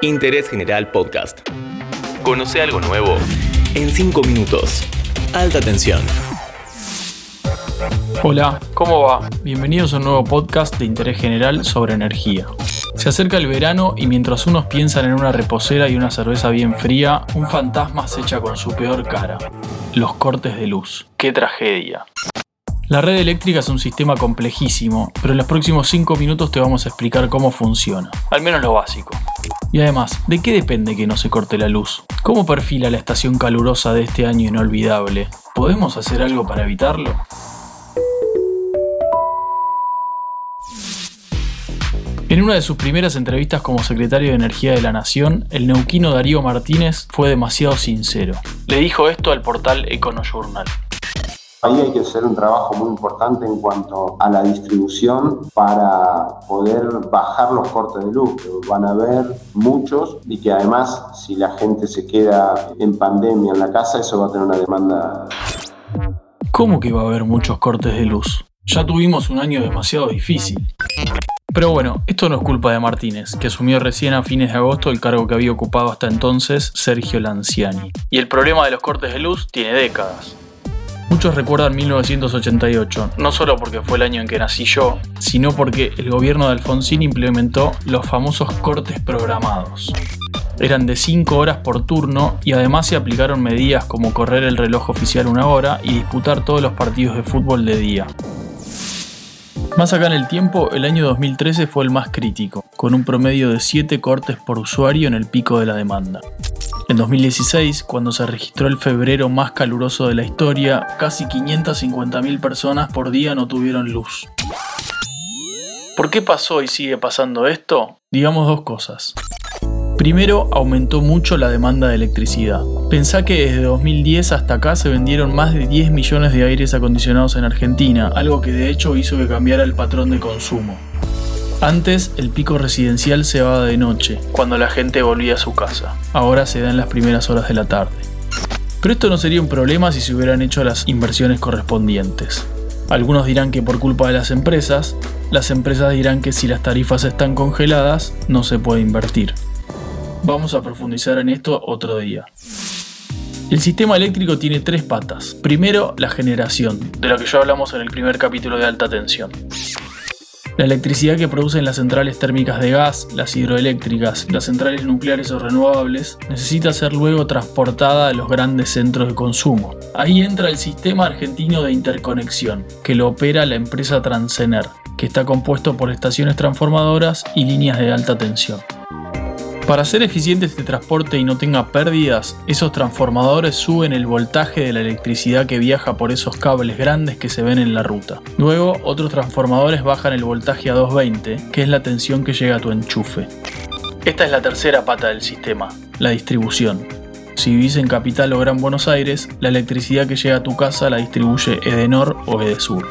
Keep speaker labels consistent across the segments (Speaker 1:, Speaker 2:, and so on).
Speaker 1: Interés General Podcast. Conoce algo nuevo en 5 minutos. Alta tensión.
Speaker 2: Hola, ¿cómo va? Bienvenidos a un nuevo podcast de interés general sobre energía. Se acerca el verano y mientras unos piensan en una reposera y una cerveza bien fría, un fantasma acecha con su peor cara. Los cortes de luz. ¡Qué tragedia! La red eléctrica es un sistema complejísimo, pero en los próximos 5 minutos te vamos a explicar cómo funciona, al menos lo básico. Y además, ¿de qué depende que no se corte la luz? ¿Cómo perfila la estación calurosa de este año inolvidable? ¿Podemos hacer algo para evitarlo? En una de sus primeras entrevistas como secretario de Energía de la Nación, el neuquino Darío Martínez fue demasiado sincero. Le dijo esto al portal Econojournal.
Speaker 3: Ahí hay que hacer un trabajo muy importante en cuanto a la distribución para poder bajar los cortes de luz, que van a haber muchos y que además si la gente se queda en pandemia en la casa, eso va a tener una demanda.
Speaker 2: ¿Cómo que va a haber muchos cortes de luz? Ya tuvimos un año demasiado difícil. Pero bueno, esto no es culpa de Martínez, que asumió recién a fines de agosto el cargo que había ocupado hasta entonces Sergio Lanciani. Y el problema de los cortes de luz tiene décadas. Muchos recuerdan 1988, no solo porque fue el año en que nací yo, sino porque el gobierno de Alfonsín implementó los famosos cortes programados. Eran de 5 horas por turno y además se aplicaron medidas como correr el reloj oficial una hora y disputar todos los partidos de fútbol de día. Más acá en el tiempo, el año 2013 fue el más crítico, con un promedio de 7 cortes por usuario en el pico de la demanda. En 2016, cuando se registró el febrero más caluroso de la historia, casi 550.000 personas por día no tuvieron luz. ¿Por qué pasó y sigue pasando esto? Digamos dos cosas. Primero, aumentó mucho la demanda de electricidad. Pensá que desde 2010 hasta acá se vendieron más de 10 millones de aires acondicionados en Argentina, algo que de hecho hizo que cambiara el patrón de consumo. Antes el pico residencial se daba de noche, cuando la gente volvía a su casa. Ahora se da en las primeras horas de la tarde. Pero esto no sería un problema si se hubieran hecho las inversiones correspondientes. Algunos dirán que por culpa de las empresas, las empresas dirán que si las tarifas están congeladas, no se puede invertir. Vamos a profundizar en esto otro día. El sistema eléctrico tiene tres patas. Primero, la generación, de lo que ya hablamos en el primer capítulo de alta tensión. La electricidad que producen las centrales térmicas de gas, las hidroeléctricas, las centrales nucleares o renovables, necesita ser luego transportada a los grandes centros de consumo. Ahí entra el sistema argentino de interconexión, que lo opera la empresa Transener, que está compuesto por estaciones transformadoras y líneas de alta tensión. Para hacer eficiente este transporte y no tenga pérdidas, esos transformadores suben el voltaje de la electricidad que viaja por esos cables grandes que se ven en la ruta. Luego, otros transformadores bajan el voltaje a 220, que es la tensión que llega a tu enchufe. Esta es la tercera pata del sistema, la distribución. Si vivís en Capital o Gran Buenos Aires, la electricidad que llega a tu casa la distribuye Edenor o Edesur.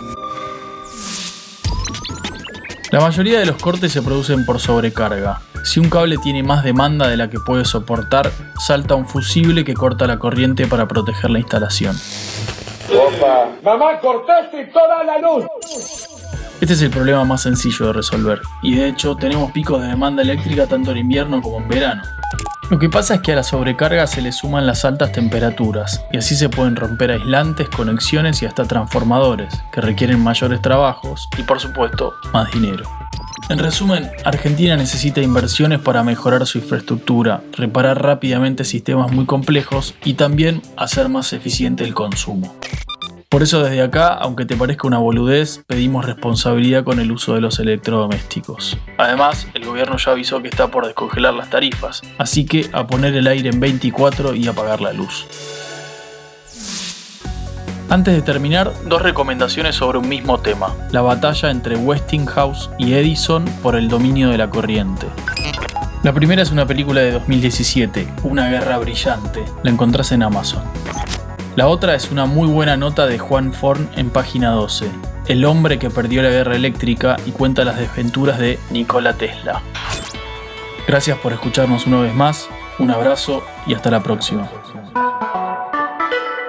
Speaker 2: La mayoría de los cortes se producen por sobrecarga. Si un cable tiene más demanda de la que puede soportar, salta un fusible que corta la corriente para proteger la instalación.
Speaker 4: ¡Mamá, cortaste toda la luz!
Speaker 2: Este es el problema más sencillo de resolver, y de hecho tenemos picos de demanda eléctrica tanto en invierno como en verano. Lo que pasa es que a la sobrecarga se le suman las altas temperaturas, y así se pueden romper aislantes, conexiones y hasta transformadores, que requieren mayores trabajos y por supuesto más dinero. En resumen, Argentina necesita inversiones para mejorar su infraestructura, reparar rápidamente sistemas muy complejos y también hacer más eficiente el consumo. Por eso desde acá, aunque te parezca una boludez, pedimos responsabilidad con el uso de los electrodomésticos. Además, el gobierno ya avisó que está por descongelar las tarifas, así que a poner el aire en 24 y apagar la luz. Antes de terminar, dos recomendaciones sobre un mismo tema, la batalla entre Westinghouse y Edison por el dominio de la corriente. La primera es una película de 2017, Una guerra brillante, la encontrás en Amazon. La otra es una muy buena nota de Juan Forn en página 12, El hombre que perdió la guerra eléctrica y cuenta las desventuras de Nikola Tesla. Gracias por escucharnos una vez más, un abrazo y hasta la próxima.